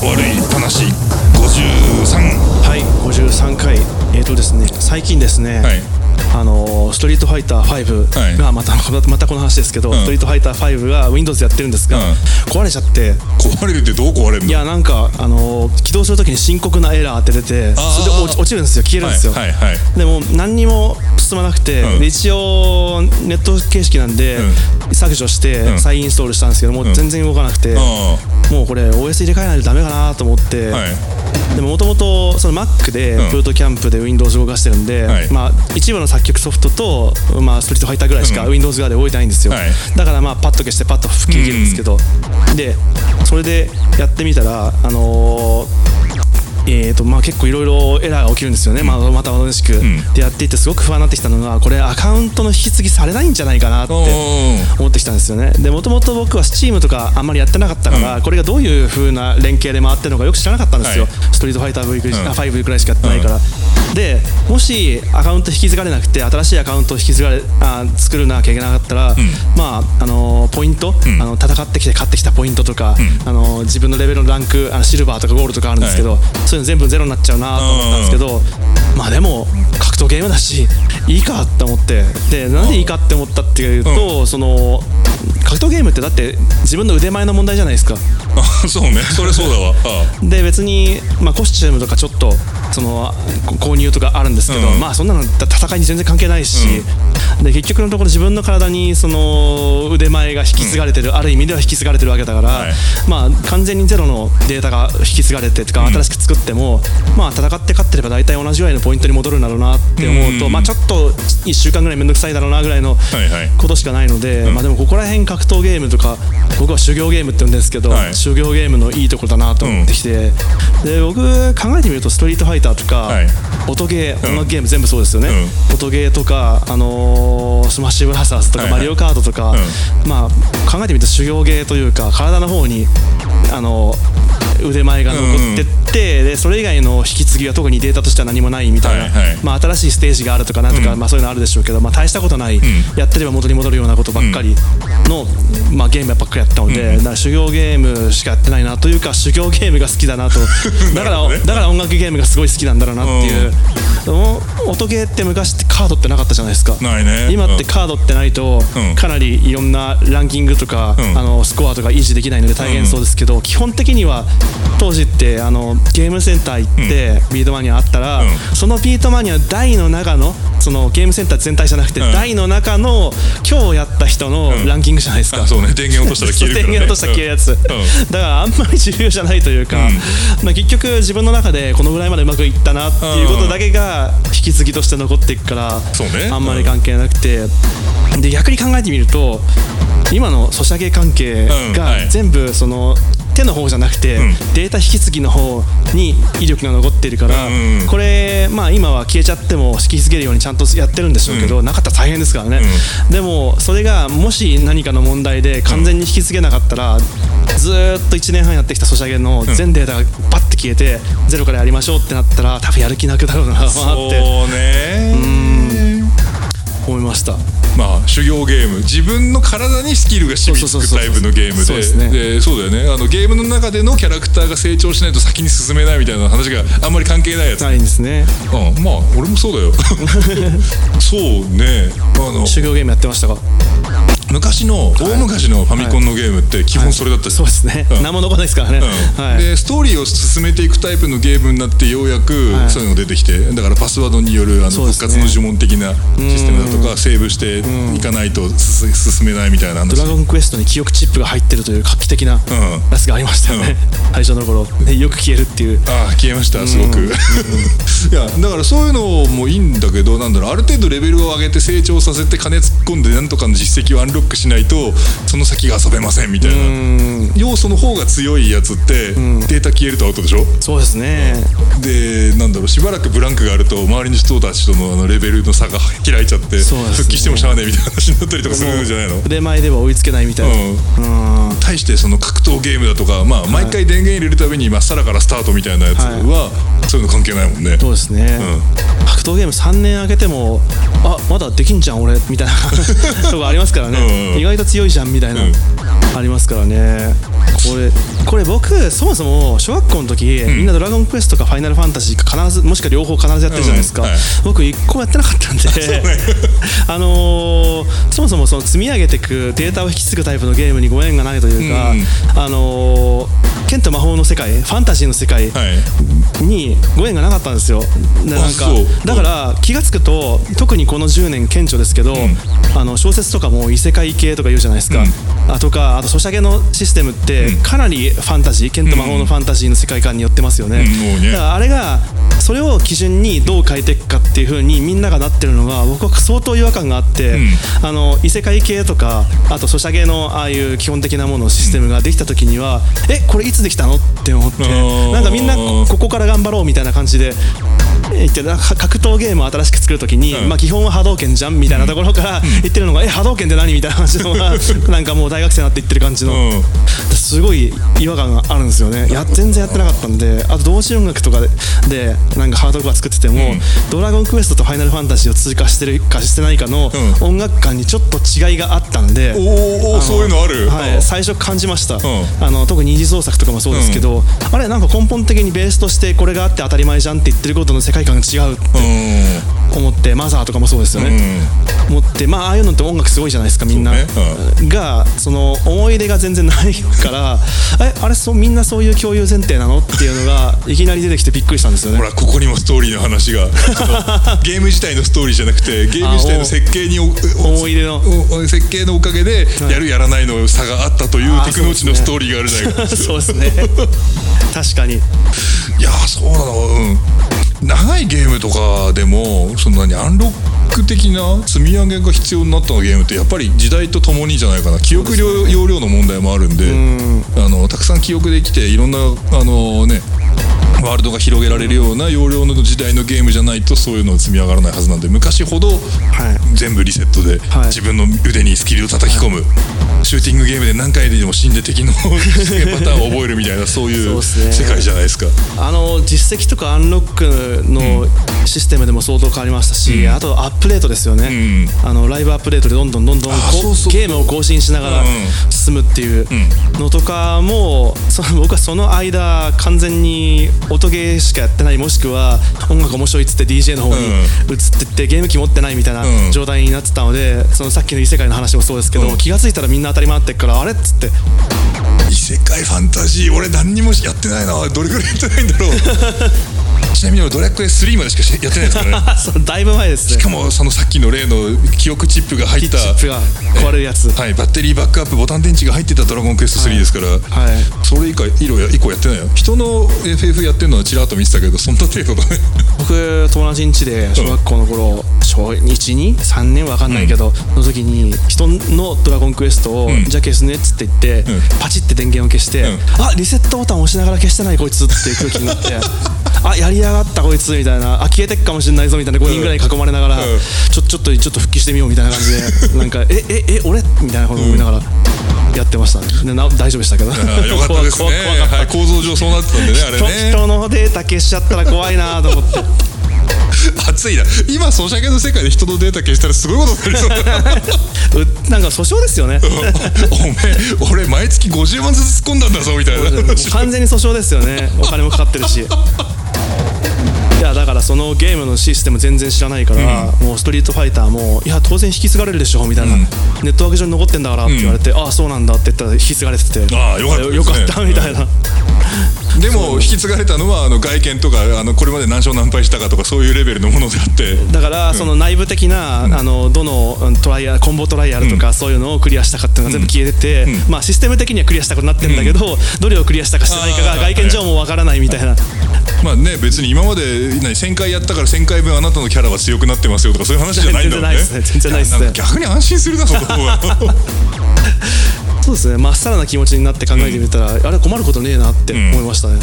のとですね最近ですね、はい。あのーストリートファイター5はい。がまた、またこの話ですけど、ん。ストリートファイター5が Windows でやってるんですが、うん。壊れちゃって。壊れるってどう壊れるの？いやなんか、あのー起動するときに深刻なエラーって出てそれで落ちるんですよ。消えるんですよ、はいはいはい。でも何にも進まなくて、うん。で一応ネット形式なんで、削除してうん。再インストールしたんですけども、ん全然動かなくて、あもうこれ OS 入れ替えないとダメかなと思って、あはい。でももともとその Mac でうん。ブートキャンプで Windows 動かしてるんで、はい。まあ、一部の作曲ソフトと、まあ、ストリートファイターぐらいしかうん。Windows 側で動いてないんですよ、はい。だからまあパッと消してパッと復帰できるんですけど、でそれでやってみたらあのーえーとまあ、結構いろいろエラーが起きるんですよね、まあ、また同じく、ん。でやっていてすごく不安になってきたのがこれアカウントの引き継ぎされないんじゃないかなって思ってきたんですよね。でもともと僕は Steam とかあんまりやってなかったから、これがどういう風な連携で回ってるのかよく知らなかったんですよ、はい。ストリートファイター V くらいしうん。あ5くらいしかやってないから、でもしアカウント引き継がれなくて新しいアカウントを引き継がれあ作るなきゃいけなかったら、まああのポイント、あの戦ってきて勝ってきたポイントとか、あの自分のレベルのランクあのシルバーとかゴールドとかあるんですけど、そういうの全部ゼロになっちゃうなと思ったんですけど、まあでも格闘ゲームだしいいかって思ってでなんでいいかって思ったっていうと、その格闘ゲームってだって自分の腕前の問題じゃないですか。あ そうね。それそうだわ。あ で別に、まあ、コスチュームとかちょっとそのこ購入とかあるんですけど、うん。まあそんなの戦いに全然関係ないし、で結局のところ自分の体にその腕前が引き継がれてる、ある意味では引き継がれてるわけだから、はい。まあ完全にゼロのデータが引き継がれてとか新しく作っても、まあ戦って勝ってれば大体同じぐらいのポイントに戻るんだろうなって思うと、うん。まあちょっと1週間ぐらい面倒くさいだろうなぐらいのはいはい。ことしかないので、まあでもここら辺格闘ゲームとか僕は修行ゲームって言うんですけど、はい。修行ゲームのいいところだなと思ってきて、で僕考えてみるとストリートファイターとか、はい。音ゲーうん音楽ゲーム全部そうですよね、音ゲーとか、あのースマッシュブラザーズとか、マリオカートとか、まあ考えてみると修行ゲーというか体の方にあの腕前が残ってって、でそれ以外の引き継ぎは特にデータとしては何もないみたいな、まあ、新しいステージがあるとかなんとか、まあ、そういうのあるでしょうけど、まあ、大したことない、やってれば元に戻るようなことばっかりの、まあ、ゲームばっかりやったので、修行ゲームしかやってないなというか修行ゲームが好きだなと。だからだから音楽ゲームがすごい好きなんだろうなっていう、音ゲーって昔ってカードってなかったじゃないですか。ないね今ってカードってないとうん。かなりいろんなランキングとか、うん。あのスコアとか維持できないので大変そうですけど、基本的には当時ってあのゲームセンター行って、ビートマニアあったら、うん。そのビートマニア台の中のそのゲームセンター全体じゃなくて、うん。台の中の今日やった人のランキングじゃないですか。あそうね。電源落としたら消えるから、ね、電源落としたら消えるやつ、うん。だからあんまり重要じゃないというか、まあ、結局自分の中でこのぐらいまでうまくいったなっていうことだけが引き継ぎとして残っていくから、そうね。あんまり関係なくて、で逆に考えてみると今のソシャゲ関係が全部その手の方じゃなくて、ん。データ引き継ぎの方に威力が残っているから、これ、まあ、今は消えちゃっても引き継げるようにちゃんとやってるんでしょうけど、なかったら大変ですからね、でもそれがもし何かの問題で完全に引き継げなかったら、ずーっと1年半やってきたソシャゲの全データがバッて消えて、ゼロからやりましょうってなったら多分やる気なくなるなって。そうね思いました。まあ修行ゲーム。自分の体にスキルが染みつくタイプのゲームそうですね。ででそうだよね。あのゲームの中でのキャラクターが成長しないと先に進めないみたいな話があんまり関係ないやつ、ないんですね。うん、まあ俺もそうだよ。そうね。あの修行ゲームやってましたか？昔の大昔のファミコンのゲームって基本それだったしそうですね、うん。何も残らないですからね、うん。はい、でストーリーを進めていくタイプのゲームになってようやくはい。そういうのが出てきて、だからパスワードによるあの復活の呪文的なシステムだとかセーブしていかないと進進めないみたいな話。ドラゴンクエストに記憶チップが入ってるという画期的なやつがありましたよね、最初の頃。でよく消えるっていう。ああ消えました。すごく、いやだからそういうのもいいんだけどなんだろう。ある程度レベルを上げて成長させて金突っ込んでなんとかの実績をアンロックしないとその先が遊べませんみたいな。要素の方が強いやつってデータ消えるとアウトでしょ？そうですね、でなんだろうしばらくブランクがあると周りの人たちとのあのレベルの差が開いちゃって、ね。復帰してもしゃあねえみたいな話になったりとかするんじゃないの？腕前では追いつけないみたいな、うん。対してその格闘ゲームだとか、まあ、毎回電源入れるたびにまっさらからスタートみたいなやつは、そういうの関係ないもんね。そうですね、格闘ゲーム3年空けてもあまだできんじゃん俺みたいな とこありますからね、うんうん。意外と強いじゃんみたいな、うんありますからね。これこれ僕そもそも小学校の時、みんな「ドラゴンクエスト」か「ファイナルファンタジー」か必ずもしくは両方必ずやってるじゃないですか、うんはい。僕一個もやってなかったんで。あ のーそもそもその積み上げていくデータを引き継ぐタイプのゲームにご縁がないというか、うん。あのー剣と魔法の世界ファンタジーの世界はい。にご縁がなかったんですよ。でなんかだから気が付くと特にこの10年顕著ですけど、あの小説とかも異世界系とか言うじゃないですか、あとかあとソシャゲのシステムってかなりファンタジー剣と魔法のファンタジーの世界観に寄ってますよね,、うんもうね。だからあれがそれを基準にどう変えていくかっていう風にみんながなってるのが僕は相当違和感があって、ん。あの異世界系とかあとソシャゲのああいう基本的なものシステムができた時には、えこれいつできたの？って思ってー。なんかみんなこここから頑張ろうみたいな感じで言ってなんか格闘ゲームを新しく作るときに、うん。まあ、基本は波動拳じゃんみたいなところから言ってるのが、え波動拳って何みたいな話のが なんかもう大学生になって言ってる感じの、うん。すごい違和感があるんですよね。や全然やってなかったんであと同時音楽とかででなんかハードコア作ってても、ドラゴンクエストとファイナルファンタジーを通過してるかしてないかのう音楽感にちょっと違いがあったんで、おーおそういうのある？はい、うん。最初感じました、ん。あの特に二次創作とかもそうですけど、あれなんか根本的にベースとしてこれがあって当たり前じゃんって言ってることの世界違うってうん。思ってマザーとかもそうですよね、思ってまあああいうのって音楽すごいじゃないですかみんな、がその思い出が全然ないからえあれそうみんなそういう共有前提なの？っていうのが いきなり出てきてびっくりしたんですよね。ほらここにもストーリーの話が。ゲーム自体のストーリーじゃなくてゲーム自体の設計に思い出の。お設計のおかげでやるやらないの差があったというテクノロジーのストーリーがあるじゃないか。そうですね。確かに。いやーそうなの。うん長いゲームとかでもその何アンロック的な積み上げが必要になったゲームってやっぱり時代とともにじゃないかな。記憶量容量の問題もあるんであのたくさん記憶できていろんなあのねワールドが広げられるような容量の時代のゲームじゃないとそういうの積み上がらないはずなんで昔ほどはい。全部リセットではい。自分の腕にスキルを叩き込む、シューティングゲームで何回でも死んで敵のパターンを覚えるみたいなそういう世界じゃないですか。あの実績とかアンロックのシステムでも相当変わりましたし、あとアップデートですよね、ん。あのライブアップデートでどんどんどんどんゲームを更新しながらうん進むっていうのとかもその 僕はその間完全に音ゲーしかやってないもしくは音楽面白いっつって DJ の方に移ってってゲーム機持ってないみたいなうん。状態になってたのでそのさっきの異世界の話もそうですけど、うん。気が付いたらみんな当たり前ってっからあれっつって。異世界ファンタジー俺何にもやってないな。どれぐらいやってないんだろう ちなみに俺ドラクエ3までしかしやってないですからね。だいぶ前ですね。しかもそのさっきの例の記憶チップが入ったチップが壊れるやつ。はい、バッテリーバックアップボタン電池が入ってた「ドラゴンクエスト3」ですから、はい。それ以降以降や以降やってないよ人の FF やってるのはちらっと見てたけどそんな程度だね。僕友達ん家で小学校の頃小123年わかんないけど、の時に人の「ドラゴンクエスト」を、ん。じゃあ消すねっつって言って、うん。パチって電源を消して、うん。あリセットボタン押しながら消してないこいつっていう空気になって あやりやがったこいつみたいなあ消えてっかもしれないぞみたいな5人ぐらいに囲まれながら、うん。ちょちょっとちょっと復帰してみようみたいな感じでなんかえええ俺？みたいなこと思いながらやってましたね。大丈夫でしたけど。よかったですね。はい、構造上そうなってたんでねあれ人ね。人のデータ消しちゃったら怖いなと思って。熱いな。今ソシャゲの世界で人のデータ消したらすごいことになりそうだうなんか訴訟ですよね。おめえ俺毎月50万ずつ突っ込んだんだぞみたいな。完全に訴訟ですよね。お金もかかってるしそのゲームのシステム全然知らないから、もうストリートファイターもいや当然引き継がれるでしょみたいな、ネットワーク上に残ってんだからって言われて、ああそうなんだって言ったら引き継がれててああよかった。ですねよかったみたいな、でも引き継がれたのはあの外見とかあのこれまで何勝何敗したかとかそういうレベルのものであって。だからその内部的な、あのどのうんトライアルコンボトライアルとか、そういうのをクリアしたかっていうのが全部消えてて、まあシステム的にはクリアしたことになってるんだけど、どれをクリアしたかしてないかが外見上もわからないみたいな、まあね別に今まで何1000回やったから1000回分あなたのキャラは強くなってますよとかそういう話じゃないんだろうね。全然ないですね。全然ないですね。逆に安心するなその方が そうですね。まっさらな気持ちになって考えてみたら、あれ困ることねえなって思いましたね、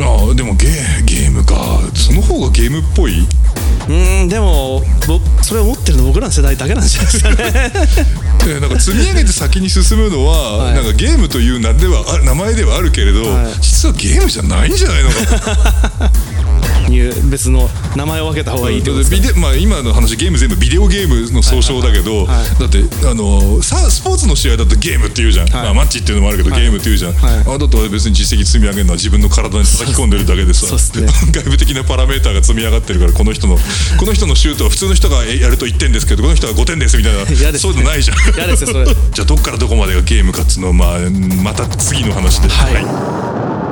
ああでもゲーゲームか。その方がゲームっぽい？うんでもぼそれを持ってるの僕らの世代だけなんじゃないですかね。えなんか積み上げて先に進むのは、はい。なんかゲームという名ではあ名前ではあるけれど、はい。実はゲームじゃないんじゃないのかに別の名前を分けた方がいいってことですか、ビデまあ、今の話ゲーム全部ビデオゲームの総称だけど、はい。はい。はいだってあのさスポーツの試合だとゲームって言うじゃん、はい。まあ、マッチっていうのもあるけど、はい。ゲームって言うじゃん、はい。あだと別に実績積み上げるのは自分の体に叩き込んでるだけでさ。ね。外部的なパラメーターが積み上がってるからこの人の この人のシュートは普通の人がやると1点ですけどこの人は5点ですみたいな。嫌ですね。そういうのないじゃん。嫌ですよそれ。じゃあどっからどこまでがゲームかっつうのをまあまた次の話で。はい